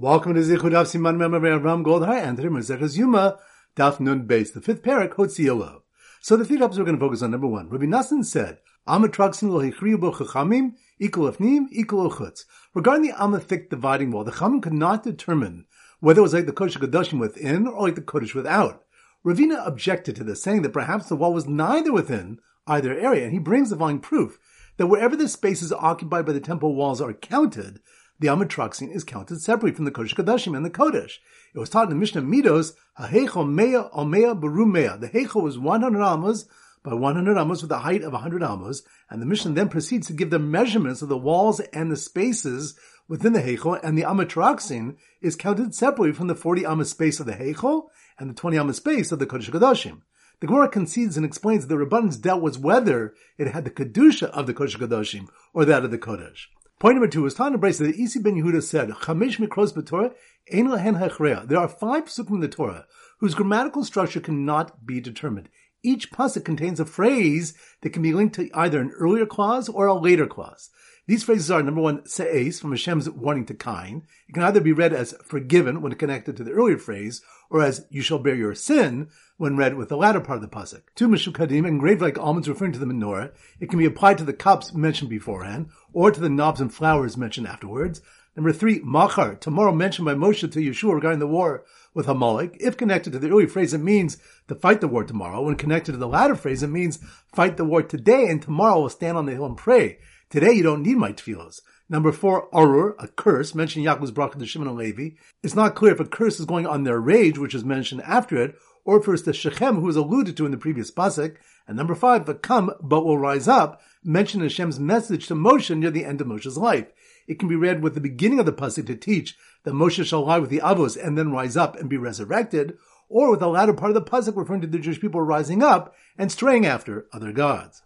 Welcome to Zichud Daf Siman Ram Goldhar and today Maseches Yuma Daf Nun Beis, the fifth parak Hotziolo. So the three topics we're going to focus on. Number one, Rabbi Nassan said, "Amatraxin lo hichriyu bo chachamim equal afnim equal chutz." Regarding the Amathic dividing wall, the Chachamim could not determine whether it was like the Kodesh Kadashim within or like the Kodesh without. Ravina objected to this, saying that perhaps the wall was neither within either area, and he brings the following proof that wherever the spaces occupied by the temple walls are counted, the Amatraxin is counted separately from the Kodesh Kadashim and the Kodesh. It was taught in the Mishnah Midos, Hahecho Mea Omea Barumea. The Hecho was 100 amos by 100 amos with a height of 100 amos, and the Mishnah then proceeds to give the measurements of the walls and the spaces within the Hecho, and the Amatraxin is counted separately from the 40 amos space of the Hecho and the 20 amos space of the Kodesh Kadashim. The Gemara concedes and explains that the Rabban's dealt was whether it had the Kedusha of the Kodesh Kadashim or that of the Kodesh. Point number two is Tana Brisa that Isi ben Yehuda said, Chamish mikros b'Torah, ein lehen hechrea. There are five psukim in the Torah whose grammatical structure cannot be determined. Each pasuk contains a phrase that can be linked to either an earlier clause or a later clause. These phrases are number one, se'es, from Hashem's warning to Cain. It can either be read as forgiven when connected to the earlier phrase, or as you shall bear your sin when read with the latter part of the pasuk. Two mishukadim, engraved like almonds referring to the menorah. It can be applied to the cups mentioned beforehand, or to the knobs and flowers mentioned afterwards. Number three, machar, tomorrow mentioned by Moshe to Yeshua regarding the war with Amalek. If connected to the earlier phrase, it means to fight the war tomorrow. When connected to the latter phrase, it means fight the war today and tomorrow will stand on the hill and pray. Today you don't need my tefillos. Number four, arur, a curse, mentioned Yaakov's bracha to the Shimon and Levi. It's not clear if a curse is going on their rage, which is mentioned after it, or it's the Shechem who was alluded to in the previous pasuk. And number five, Vakam but will rise up, mentioned Hashem's message to Moshe near the end of Moshe's life. It can be read with the beginning of the pasuk to teach that Moshe shall lie with the avos and then rise up and be resurrected, or with the latter part of the pasuk referring to the Jewish people rising up and straying after other gods.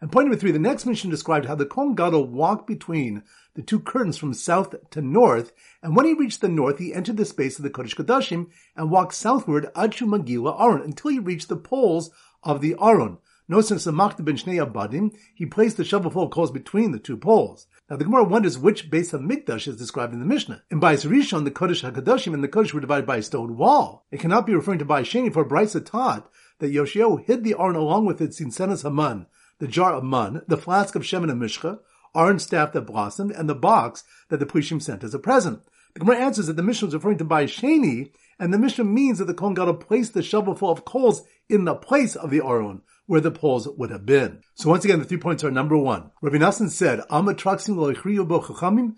And point number three, the next Mishnah described how the Kohen Gadol walked between the two curtains from south to north, and when he reached the north, he entered the space of the Kodesh Kodashim and walked southward Achu Magila Aron until he reached the poles of the Aron. In Samachta ben Shnei Abadim, he placed the shovelful of coals between the two poles. Now the Gemara wonders which base of Mikdash is described in the Mishnah. In Bais Rishon, the Kodesh HaKadoshim and the Kodesh were divided by a stone wall. It cannot be referring to Bais Sheni, for Brisa taught that Yoshio hid the Aron along with its Sinsenas Haman, the jar of mun, the flask of shemen and mishcha, Aaron's staff that blossomed, and the box that the Plishim sent as a present. The Gemara answers that the Mishnah is referring to Sheni, and the Mishnah means that the Kohen Gadol placed the shovelful of coals in the place of the Aron, where the poles would have been. So once again, the three points are number one. Rabbi Nassan said, chachamim.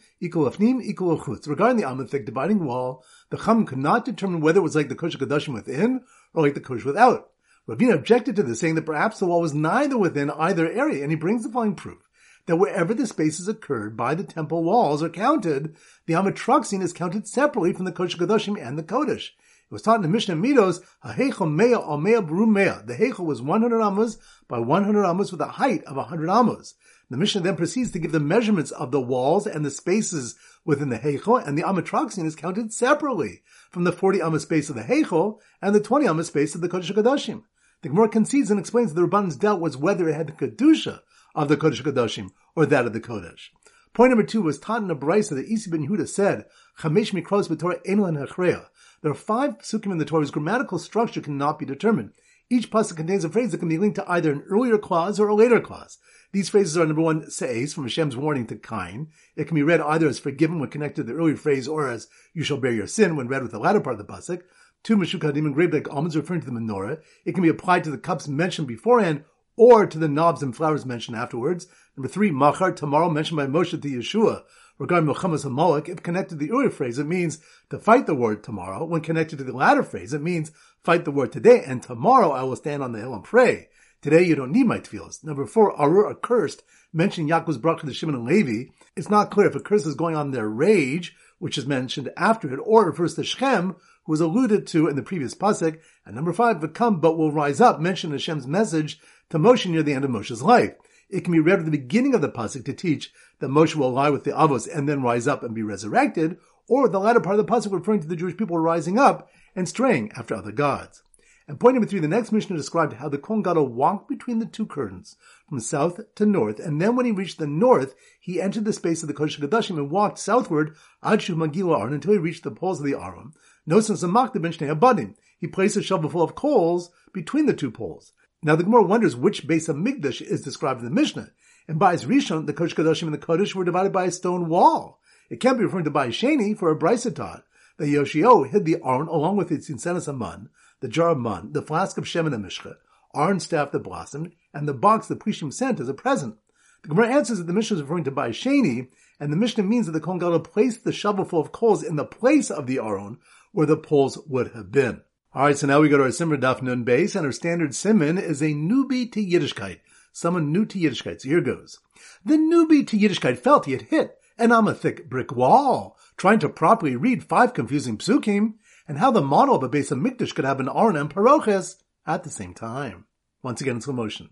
Regarding the Amathic dividing wall, the Chacham could not determine whether it was like the Kosh within or like the Kosh without. Ravina objected to this, saying that perhaps the wall was neither within either area, and he brings the following proof that wherever the spaces occurred by the temple walls are counted, the Amatraxin is counted separately from the Kodesh and the Kodesh. It was taught in the Mishnah Midos, Hahecho Mea Omea Brumea. The Hecho was 100 amos by 100 amos with a height of 100 amos. The Mishnah then proceeds to give the measurements of the walls and the spaces within the Hecho, and the Amatraxin is counted separately from the 40 amos space of the Hecho and the 20 amos space of the Kodesh Kadoshim. The Gemara concedes and explains that the Rabban's doubt was whether it had the Kedusha of the Kodesh Kodashim or that of the Kodesh. Point number two was taught in a brisa that Isi ben Yehuda said, Chamesh mikros b'Torah enlan hechreya. There are five psukim in the Torah whose grammatical structure cannot be determined. Each pasuk contains a phrase that can be linked to either an earlier clause or a later clause. These phrases are number one, se'es, from Hashem's warning to Cain. It can be read either as forgiven when connected to the earlier phrase or as you shall bear your sin when read with the latter part of the pasuk. Two Meshukadim engraved like almonds referring to the menorah. It can be applied to the cups mentioned beforehand or to the knobs and flowers mentioned afterwards. Number three, Machar, tomorrow mentioned by Moshe to Yeshua regarding Muhammad's Amalek. If connected to the earlier phrase, it means to fight the word tomorrow. When connected to the latter phrase, it means fight the word today, and tomorrow I will stand on the hill and pray. Today you don't need my tefillos. Number four, Arur accursed, mentioning Yaakov's bracha to the Shimon and Levi. It's not clear if a curse is going on their rage, which is mentioned after it, or it refers to Shechem, who was alluded to in the previous pasuk. And number five, Vakam but will rise up, mention Hashem's message to Moshe near the end of Moshe's life. It can be read at the beginning of the pasuk to teach that Moshe will lie with the avos and then rise up and be resurrected, or the latter part of the pasuk referring to the Jewish people rising up and straying after other gods. And point number three, the next Mishnah described how the Kohen Gadol walked between the two curtains from south to north, and then when he reached the north, he entered the space of the Kodesh Kadashim and walked southward Adshu Magila Aron until he reached the poles of the Aron. No sense of Makda ben Shnei Abadim. He placed a shovel full of coals between the two poles. Now the Gemara wonders which base of Migdash is described in the Mishnah. And Bais Rishon, the Kodesh Kadashim and the Kodesh were divided by a stone wall. It can't be referring to Bai Sheni for a Braisatot. The Yoshio hid the Aron along with its Insenis Aman, the jar of Mun, the flask of Shemin Mishcha, Aaron's staff that blossomed, and the box the Plishim sent as a present. The Gemara answers that the Mishnah is referring to Bai Sheni, and the Mishnah means that the Kohen Gadol placed the shovelful of coals in the place of the Aron, where the poles would have been. Alright, so now we go to our Simmer Daf Nun Beis, and our standard Simon is a newbie to Yiddishkeit. Someone new to Yiddishkeit. So here goes. The newbie to Yiddishkeit felt he had hit an a thick brick wall, trying to properly read five confusing psukim and how the model of a base of Mikdash could have an Aron and Paroches at the same time. Once again in slow motion.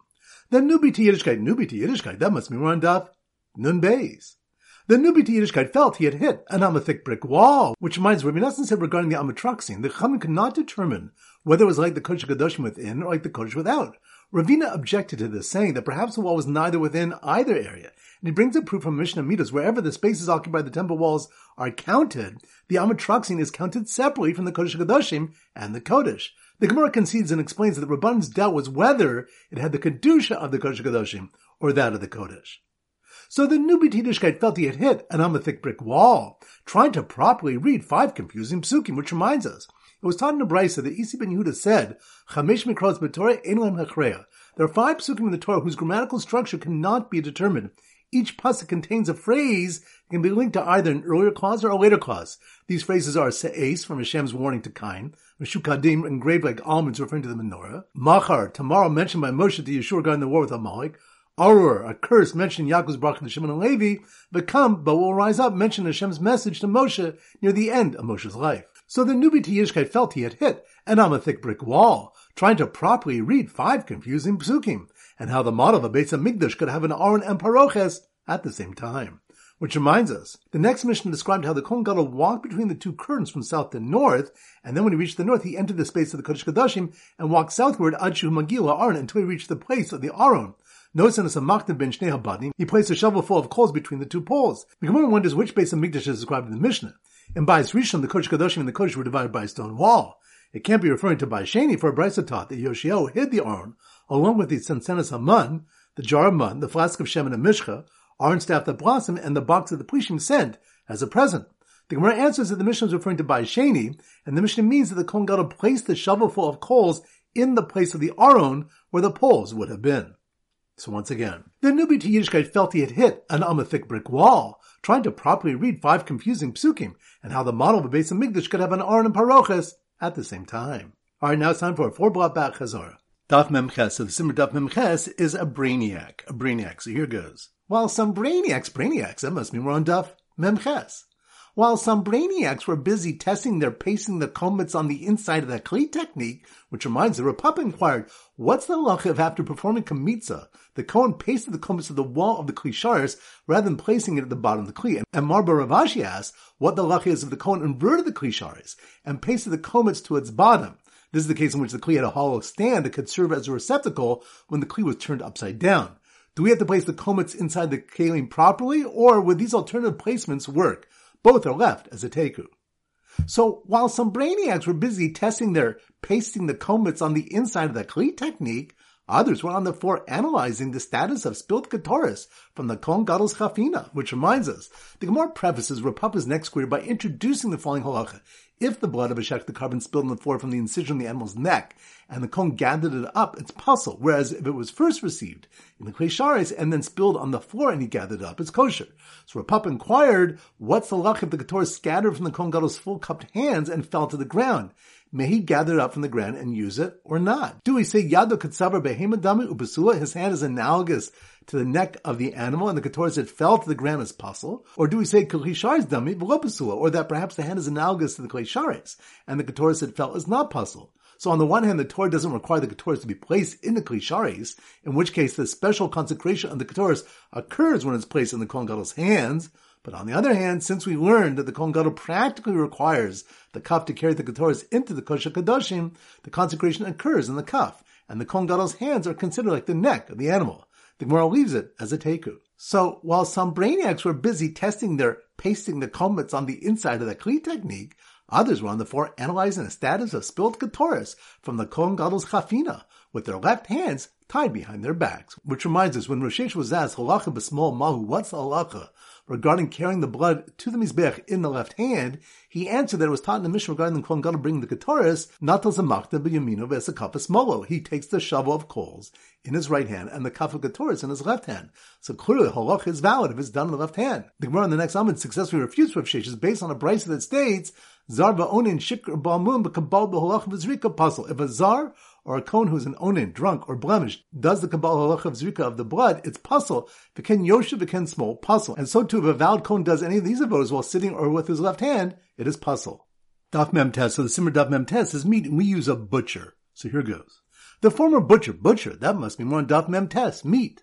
The newbie to Yiddishkeit, newbie to Yiddishkeit, that must be more on Daf Nun Beis. The Nubi to Yiddishkeit felt he had hit an Amathic brick wall, which reminds Rabbi Nassim said regarding the Amatraxin, the Chamin could not determine whether it was like the Kodesh Kadoshim within or like the Kodesh without. Ravina objected to this, saying that perhaps the wall was neither within either area, and he brings a proof from Mishnah Midos, wherever the spaces occupied by the temple walls are counted, the Amatraxin is counted separately from the Kodesh Kadoshim and the Kodesh. The Gemara concedes and explains that the Rabban's doubt was whether it had the Kedusha of the Kodesh Kadoshim or that of the Kodesh. So the Nubi Yiddishkeit felt he had hit an Amathic brick wall, trying to properly read five confusing psukim, which reminds us, it was taught in the that Isi ben Yehuda said, Chamesh mikros b'Torah ein There are five psukim in the Torah whose grammatical structure cannot be determined, each pasuk contains a phrase that can be linked to either an earlier clause or a later clause. These phrases are se'es, from Hashem's warning to Cain, Meshukadim, engraved like almonds, referring to the menorah, Machar, tomorrow mentioned by Moshe to Yeshua regarding the war with Amalek, Arur, a curse mentioned Yaakov's bracha to Shimon and Levi, Vakam, but will rise up, mentioned Hashem's message to Moshe near the end of Moshe's life. So the Nubi to felt he had hit and on an thick brick wall, trying to properly read five confusing psukim and how the model of a Beis Hamikdash could have an Aron and Paroches at the same time. Which reminds us, the next Mishnah described how the Kohen Gadol walked between the two curtains from south to north, and then when he reached the north, he entered the space of the Kodesh Kodashim and walked southward Adshu Magila Aron until he reached the place of the Aron. Notice in a Samakta ben Shnei Habadim, he placed a shovel full of coals between the two poles. The Gemara wonders which base of Hamikdash is described in the Mishnah. In Bais Rishon, the Kodesh Kodashim and the Kodesh were divided by a stone wall. It can't be referring to Bais Sheni, for Brisa taught that Yoshio hid the Aron along with the Sensenis Haman, the jar of man, the flask of Shemin and Mishcha, Aaron staff that blossom, and the box of the Plishim sent as a present. The Gemara answers that the Mishnah is referring to Sheni, and the Mishnah means that the Kohen Gadol placed the shovel full of coals in the place of the Aron where the poles would have been. So once again, the newbie to Yiddishkeit felt he had hit an Amathic brick wall, trying to properly read five confusing psukim, and how the model of a Beis Hamikdash could have an Aron and Paroches at the same time. Alright, now it's time for a four block back Chazorah. Daf Memches. So the Simmer Daf Memches is a brainiac. A brainiac. So here goes. While some brainiacs, brainiacs, that must mean we're on Daf Memches. While some brainiacs were busy testing their pasting the komets on the inside of the Kli technique, which reminds the Rav Papa inquired, what's the luck of after performing Kamitza, the Kohen pasted the komets to the wall of the Kli Sharis rather than placing it at the bottom of the Kli? And Mar bar Rav Ashi asked what the luck is if the Kohen inverted the Kli Sharis and pasted the komets to its bottom. This is the case in which the kli had a hollow stand that could serve as a receptacle when the kli was turned upside down. Do we have to place the komets inside the kalim properly, or would these alternative placements work? Both are left as a teku. So while some brainiacs were busy testing their pasting the komets on the inside of the kli technique, Others were on the floor analyzing the status of spilled Katoris from the Kohen Gadol's Chafina, which reminds us, the Gemara prefaces Rav Papa's next query by introducing the following halacha. If the blood of a shek the korban spilled on the floor from the incision on the animal's neck, and the Kohen gathered it up, it's pasul, whereas if it was first received in the Klesharis and then spilled on the floor and he gathered it up, it's kosher. So Rav Papa inquired, what's the luck if the Katoris scattered from the Kohen Gadol's full cupped hands and fell to the ground? May he gather it up from the ground and use it or not? Do we say Yado Katsavar Behemadami Ubasula? His hand is analogous to the neck of the animal and the Ketor said fell to the ground as pasul? Or do we say Kalishar's Dami Velopasula? Or that perhaps the hand is analogous to the Kalisharis and the Ketor said fell is not pasul? So on the one hand, the Torah doesn't require the Ketores to be placed in the Klisharis, in which case the special consecration of the Ketores occurs when it's placed in the Kohen Gadol's hands, But on the other hand, since we learned that the Kohen Gadol practically requires the cuff to carry the Ketores into the Kodesh Kadoshim, the consecration occurs in the cuff, and the Kohen Gadol's hands are considered like the neck of the animal. The Gemara leaves it as a teku. So while some brainiacs were busy testing their pasting the komets on the inside of the Kli technique, others were on the floor analyzing the status of spilled Ketores from the Kohen Gadol's Chafina, with their left hands tied behind their backs. Which reminds us, when Rav Sheshes was asked, Halacha b'smol mahu, what's the halacha regarding carrying the blood to the Mizbech in the left hand, he answered that it was taught in the Mishnah regarding the Kohen Gadol bringing the Ketores, natal zamakta b'yamino v'esakafas molo. He takes the shovel of coals in his right hand and the cup of Ketores in his left hand. So clearly, halach is valid if it's done in the left hand. The Gemara in the next Amid successfully refutes Sheshes based on a brisa that states, Zarba onin shikr ba'amun b'kabal b'halach v'zrika pasul. If a zar or a kohen who's an onin, drunk or blemished, does the kabbalah halacha of zrika of the blood, it's pasul. V'ken yoshev v'ken small, pasul. And so too, if a vowed kohen does any of these avodas while sitting or with his left hand, it is pasul. Daf mem test. So the simmer daf mem test is meat, and we use a butcher. So here goes. The former butcher, butcher, that must be more daf mem test, meat.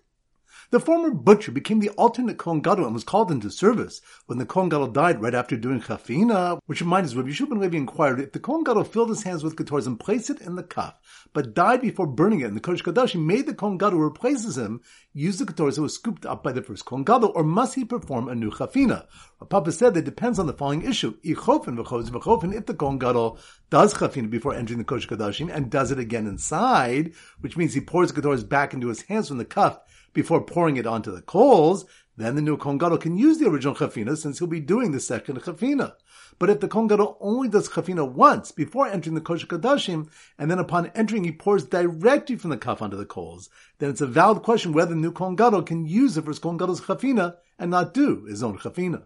The former butcher became the alternate Kohen Gadol and was called into service when the Kohen Gadol died right after doing Chafina, which reminds us, Rabbi Yeshua ben Levi inquired if the Kohen Gadol filled his hands with Ketores and placed it in the cup, but died before burning it in the Kodesh he made the Kohen Gadol replaces him use the Ketores that was scooped up by the first Kohen Gadol, or must he perform a new Chafina? Papa said that depends on the following issue. If the Kohen Gadol does Chafina before entering the Kodesh Kadashim and does it again inside, which means he pours the back into his hands from the cup, before pouring it onto the coals, then the new Kohen can use the original chafina since he'll be doing the second chafina. But if the Kohen only does chafina once before entering the kodesh kadashim, and then upon entering he pours directly from the cup onto the coals, then it's a valid question whether the new Kohen can use the first Gadol's chafina and not do his own chafina.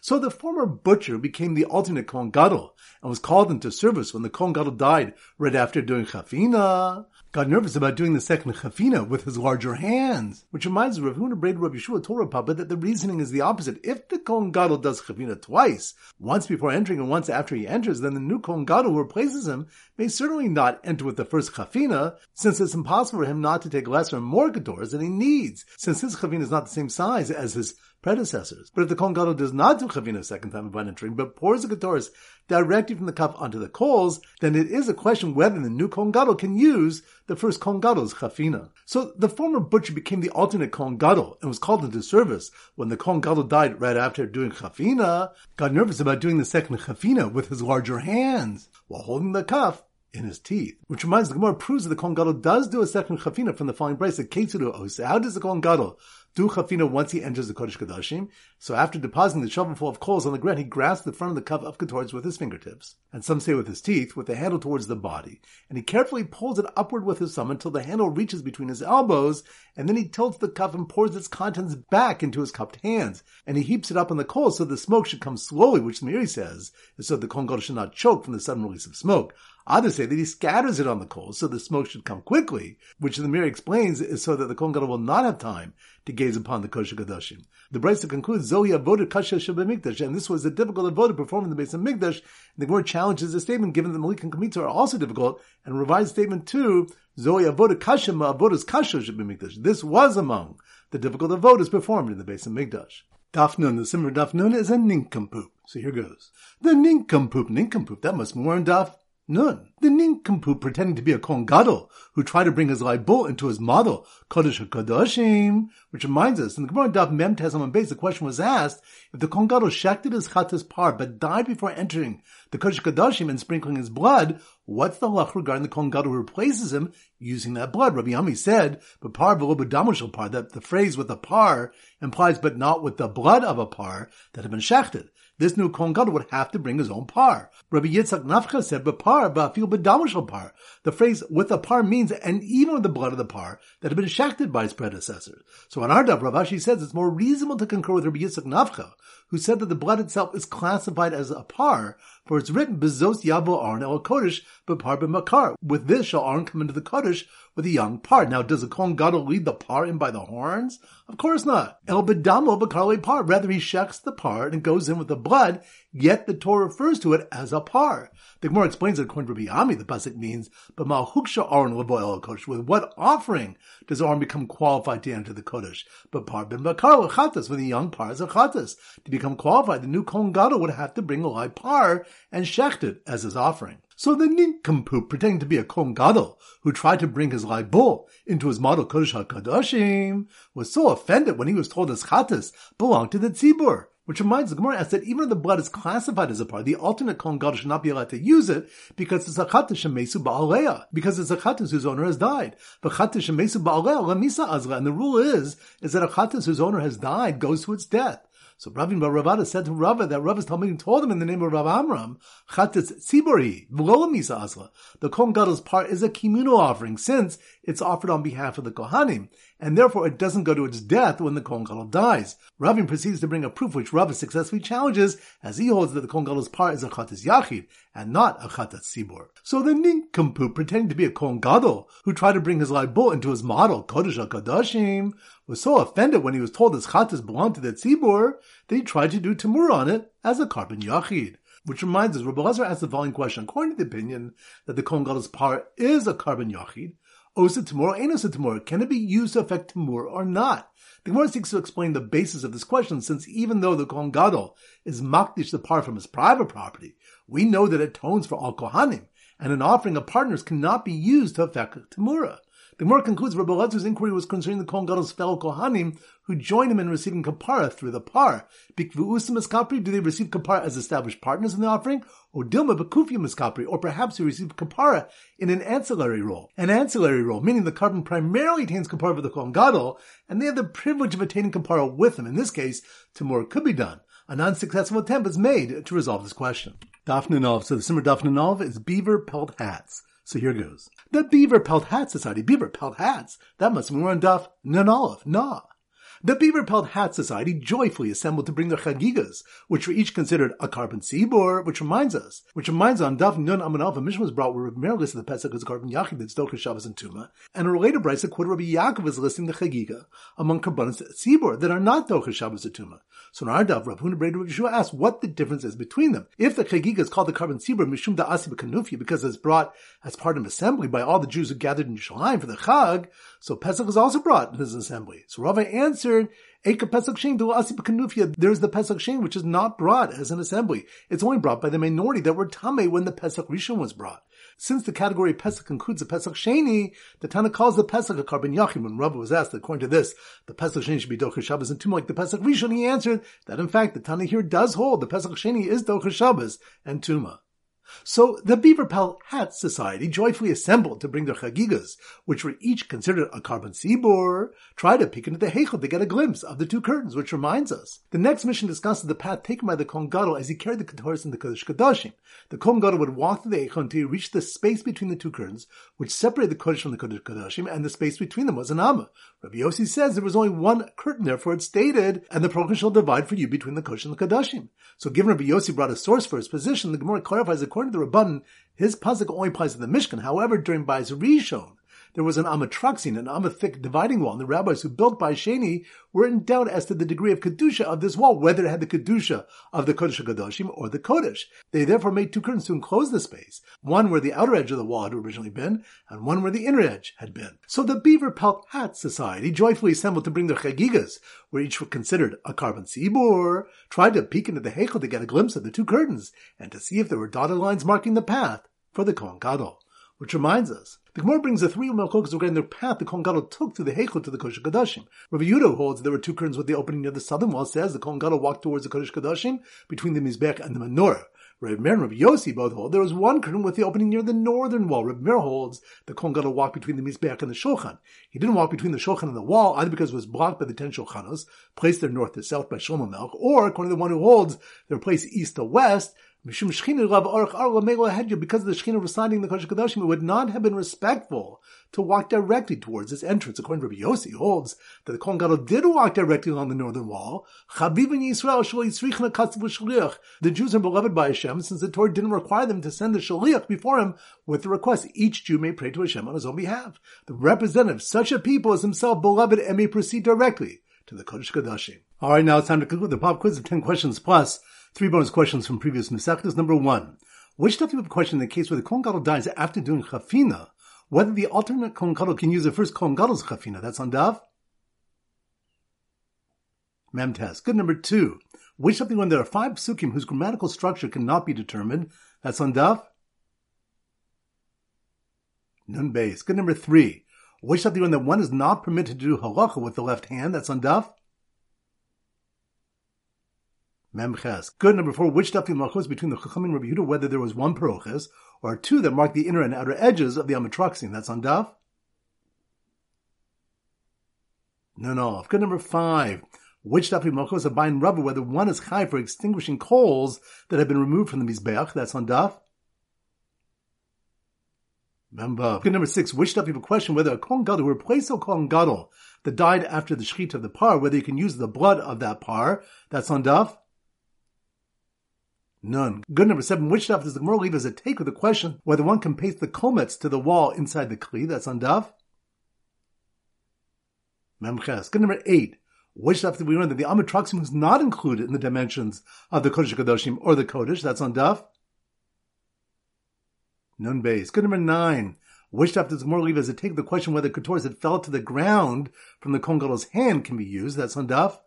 So the former butcher became the alternate Kohen and was called into service when the Kohen died right after doing chafina got nervous about doing the second chafina with his larger hands. Which reminds Rav Huna Braid Rabbi Yeshua told Papa that the reasoning is the opposite. If the Kohen Gadol does chafina twice, once before entering and once after he enters, then the new Kohen Gadol who replaces him may certainly not enter with the first chafina, since it's impossible for him not to take less or more Ketores than he needs, since his chafina is not the same size as his predecessors. But if the Kohen Gadol does not do Chafina a second time upon entering, but pours the Ketores directly from the cup onto the coals, then it is a question whether the new Kohen Gadol can use the first Kohen Gadol's Chafina. So the former butcher became the alternate Kohen Gadol and was called into service when the Kohen Gadol died right after doing Chafina, got nervous about doing the second Chafina with his larger hands while holding the cup in his teeth. Which reminds the Gemara proves that the Kohen Gadol does do a second chafina from the following price. How does the Kohen Gadol do chafina once he enters the Kodesh Kodashim. So after depositing the shovelful of coals on the ground, he grasps the front of the cup of Ketores with his fingertips, and some say with his teeth, with the handle towards the body, and he carefully pulls it upward with his thumb until the handle reaches between his elbows, and then he tilts the cup and pours its contents back into his cupped hands, and he heaps it up on the coals so the smoke should come slowly, which the Meiri says is so the Kohen should not choke from the sudden release of smoke. Others say that he scatters it on the coals so the smoke should come quickly, which the Meiri explains is so that the Kohen will not have time to gaze upon the kodesh kadoshim. The Brisa concludes, Zohi avodah kasha mikdash, and this was a difficult avodah performed in the base of Mikdash. And the Gemara challenges the statement, given that Malik and Kamitza are also difficult, and revised statement two, Zohi avodah kasha ma avodas kasha mikdash. This was among the difficult avodas performed in the base of Mikdash. Dafnun, the simmer Dafnun is a nincompoop. So here goes. The nincompoop, nincompoop, that must be more in Daf None. The nincompoop pretending to be a Kohen Gadol, who tried to bring his libel into his model, Kodesh HaKadoshim, which reminds us, in the Gemara Daf Mem Tesam base, the question was asked, if the Kohen Gadol shechted his Chatas par, but died before entering the Kodesh HaKadoshim and sprinkling his blood, what's the halach regarding the Kohen Gadol who replaces him using that blood? Rabbi Ami said, but par par, that the phrase with a par implies but not with the blood of a par that had been shechted this new Kohen Gadol would have to bring his own par. Rabbi Yitzchak Nafcha said, "But par, ba'afil b'damashal par." The phrase "with a par" means, and even with the blood of the par that had been shachted by his predecessors. So on our Rav Ashi says it's more reasonable to concur with Rabbi Yitzchak Nafcha, who said that the blood itself is classified as a par, for it's written, Bezos Yavo Aaron El Kodesh, Bepar B'Makar. With this shall Aaron come into the Kodesh with a young par. Now, does the Kohen Gadol lead the par in by the horns? Of course not. El Bedamo B'Karle Par. Rather, he shechs the par and goes in with the blood blood, yet the Torah refers to it as a par. The Gemara explains that according to Rabbi the pasuk means, "But malhuksha aron levoil kodesh." With what offering does Aaron become qualified to enter the kodesh? But par ben bakar chatas, with a young par as a chatas. To become qualified, the new kohen gadol would have to bring a live par and shecht it as his offering. So the nincompoop, pretending to be a Kohen Gadol, who tried to bring his live bull into his model Kodesh HaKadoshim, was so offended when he was told his chatas belonged to the tzibur. Which reminds the Gemara asks that even if the blood is classified as a part, the alternate Kohen Gadol should not be allowed to use it because it's a chatas shemesu ba'aleya, because it's a chatas whose owner has died. But chatas shemesu ba'aleya lemisa azra, and the rule is, is that a chatas whose owner has died goes to its death. So Rabbi Ravada said to Rava that Rava's Talmudim told him in the name of Rav Amram, Chatetz Tzibori, Misa Asla. The Kohen Gadol's part is a communal offering since it's offered on behalf of the Kohanim, and therefore it doesn't go to its death when the Kohen Gadol dies. Ravin proceeds to bring a proof which Rava successfully challenges, as he holds that the Kohen Gadol's part is a Chatetz Yachid, and not a Chatetz Tzibor. So the nincompoop, pretending to be a Kohen Gadol, who tried to bring his live bull into his model, Kodesh HaKadoshim, was so offended when he was told his Chatetz belonged to the Tzibor, that he tried to do Tamur on it as a korban Yachid. Which reminds us, Rabbi Lazar asked the following question. According to the opinion that the Kohen Gadol's part is a korban Yachid, Osa Tamur, Enosa Tamur, can it be used to affect Tamur or not? The Gemara seeks to explain the basis of this question, since even though the Kohen Gadol is makdish the from his private property, we know that it atones for all Kohanim, and an offering of partners cannot be used to affect Tamura. The Gemara concludes Rabbi Elazar's inquiry was concerning the Kohen Gadol's fellow Kohanim who join him in receiving kapara through the par. Bikvuusim do they receive kapara as established partners in the offering? Or dilma bekufim eskapri, or perhaps they receive kapara in an ancillary role. An ancillary role, meaning the korban primarily attains kapara for the Kohen Gadol, and they have the privilege of attaining kapara with him. In this case, Tamur could be done. A non-successful attempt is made to resolve this question. Dafnanov. So the Simmer Dafnanov is beaver pelt hats. So here goes. The Beaver Pelt Hat Society. Beaver Pelt Hats. That must mean we're on Daf Nanolov. Nah. The Beaver Pelt Hat Society joyfully assembled to bring their chagigas, which were each considered a korban tzibur, which reminds us, which reminds on Daf Nun Amanov, a Mishnah was brought where Rabbi listed the Pesach as a korban yachid that's Docher Shabbos and Tuma, and a related Bryce quoted Rabbi Yaakov is listing the chagiga among korbanos tzibur that are not Docher Shabbos and Tuma. So in our Daf, Rav Huna Breda Yeshua asked what the difference is between them. If the chagiga is called the korban tzibur mishum da asi because it's brought as part of assembly by all the Jews who gathered in Yerushalayim for the Chag, so Pesach is also brought in his assembly. So Rava answered, Eka Pesach There's the Pesach Shem which is not brought as an assembly. It's only brought by the minority that were Tame when the Pesach Rishon was brought. Since the category Pesach includes the Pesach Sheni, the Tana calls the Pesach a korban Yachid. When Rabbi was asked, according to this, the Pesach Sheni should be Docher Shabbos and Tumah like the Pesach Rishon, he answered that in fact the Tana here does hold the Pesach Sheni is Docher Shabbos and Tumah. So the Beaver Pelt Hat Society joyfully assembled to bring their chagigas, which were each considered a korban tzibur, try to peek into the heichel to get a glimpse of the two curtains, which reminds us. The next Mishnah discusses the path taken by the Kohen as he carried the Ketores in the Kodesh Kodashim. The Kohen would walk through the heichel until he reached the space between the two curtains, which separated the Kodesh from the Kodesh Kodashim, and the space between them was an Amma. Rabbi Yossi says there was only one curtain, therefore it stated, and the Paroches shall divide for you between the Kodesh and the Kodashim. So given Rabbi Yossi brought a source for his position, the Gemara clarifies according to the Rabban, his pasuk only applies to the Mishkan. However, during Bais Rishon, there was an amatraxin, an amathick dividing wall, and the rabbis who built Bais Sheni were in doubt as to the degree of kedusha of this wall, whether it had the kedusha of the Kodesh Kadoshim or the Kodesh. They therefore made two curtains to enclose the space, one where the outer edge of the wall had originally been, and one where the inner edge had been. So the Beaver Pelt Hat Society joyfully assembled to bring their chagigas, where each were considered a korban tzibur, tried to peek into the heichel to get a glimpse of the two curtains, and to see if there were dotted lines marking the path for the Kohen Gadol. Which reminds us, the Gemara brings the three Machlokos regarding their path the Kohen Gadol took through the Heichel to the Kodesh Kodashim. Rav Yudah holds there were two curtains with the opening near the southern wall. Says the Kohen Gadol walked towards the Kodesh Kodashim between the Mizbech and the Menorah. Rav Meir and Rav Yossi both hold there was one curtain with the opening near the northern wall. Rav Meir holds the Kohen Gadol walked between the Mizbech and the Shulchan. He didn't walk between the Shulchan and the wall either because it was blocked by the ten Shulchanos, placed there north to south by Shlomo Melch, or according to the one who holds they were placed east to west because the Shekhinah reciting the Kodesh Kodashim, it would not have been respectful to walk directly towards its entrance. According to Rabbi Yossi, holds that the Kohen Gadol did walk directly along the northern wall. The Jews are beloved by Hashem, since the Torah didn't require them to send the Shaliach before him with the request each Jew may pray to Hashem on his own behalf. The representative of such a people is himself beloved and may proceed directly to the Kodesh Kodashim. All right, now it's time to conclude the pop quiz of 10 questions plus Three bonus questions from previous Masechtas. Number one, which type of question in the case where the Kohen Gadol dies after doing chafina, whether the alternate Kohen Gadol can use the first Kohen Gadol's chafina? That's on Daf. Mem test. Good number two. Which something when there are five psukim whose grammatical structure cannot be determined? That's on Daf. Nun Beis. Good number three. Which something when that one is not permitted to do halacha with the left hand? That's on Daf. Memches. Good number four. Which dafim malchus between the Chachamim and Rabbi Yehuda, whether there was one paroches or two that marked the inner and outer edges of the Amatraxim. That's on Daf. No, no. Good number five. Which dafim malchus are buying rubber, whether one is high for extinguishing coals that have been removed from the mizbeach. That's on Daf. Remember. Good number six. Which daf you question whether a Kohen Gadol who replaced a Kohen Gadol that died after the shechit of the par, whether you can use the blood of that par. That's on Daf. None. Good number seven. Which daf does the Gemara leave as a take with the question whether one can paste the komets to the wall inside the kli? That's on daf. Memches. Good number eight. Which daf did we learn that the Amatraxim was not included in the dimensions of the Kodesh Kadoshim or the Kodesh? That's on daf. Nun Beis. Good number nine. Which daf does the Gemara leave as a take the question whether Ketores that fell to the ground from the Kohen Gadol's hand can be used? That's on daf.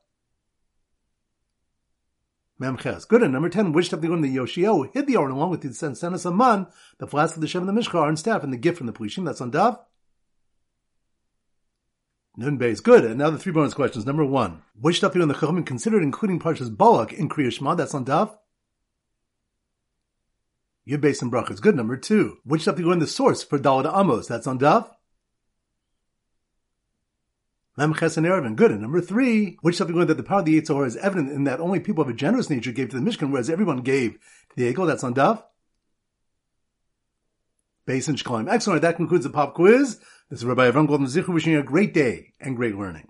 Memches. Good. And number 10, which of the the Yoshio hid the Aron along with the Sensenis Aman, the flask of the Shem and the Mishkar, and staff, and the gift from the Plishim. That's on Daf. Nun Beis. Good. And now the three bonus questions. Number one, which stuff type of the Chachamim considered including Parshas Balak in Kriya Shema? That's on Daf. Yud Beis and Brachas. Good. Number two, which type of the source for Dalad Amos? That's on Daf. Lam Ches Eruvin. Good. And number three, which something that the power of the Yitzhar is evident in that only people of a generous nature gave to the Mishkan, whereas everyone gave to the Egel. That's on Daf. Base and Shkolim. Excellent. That concludes the pop quiz. This is Rabbi Avram Golden Zichu wishing you a great day and great learning.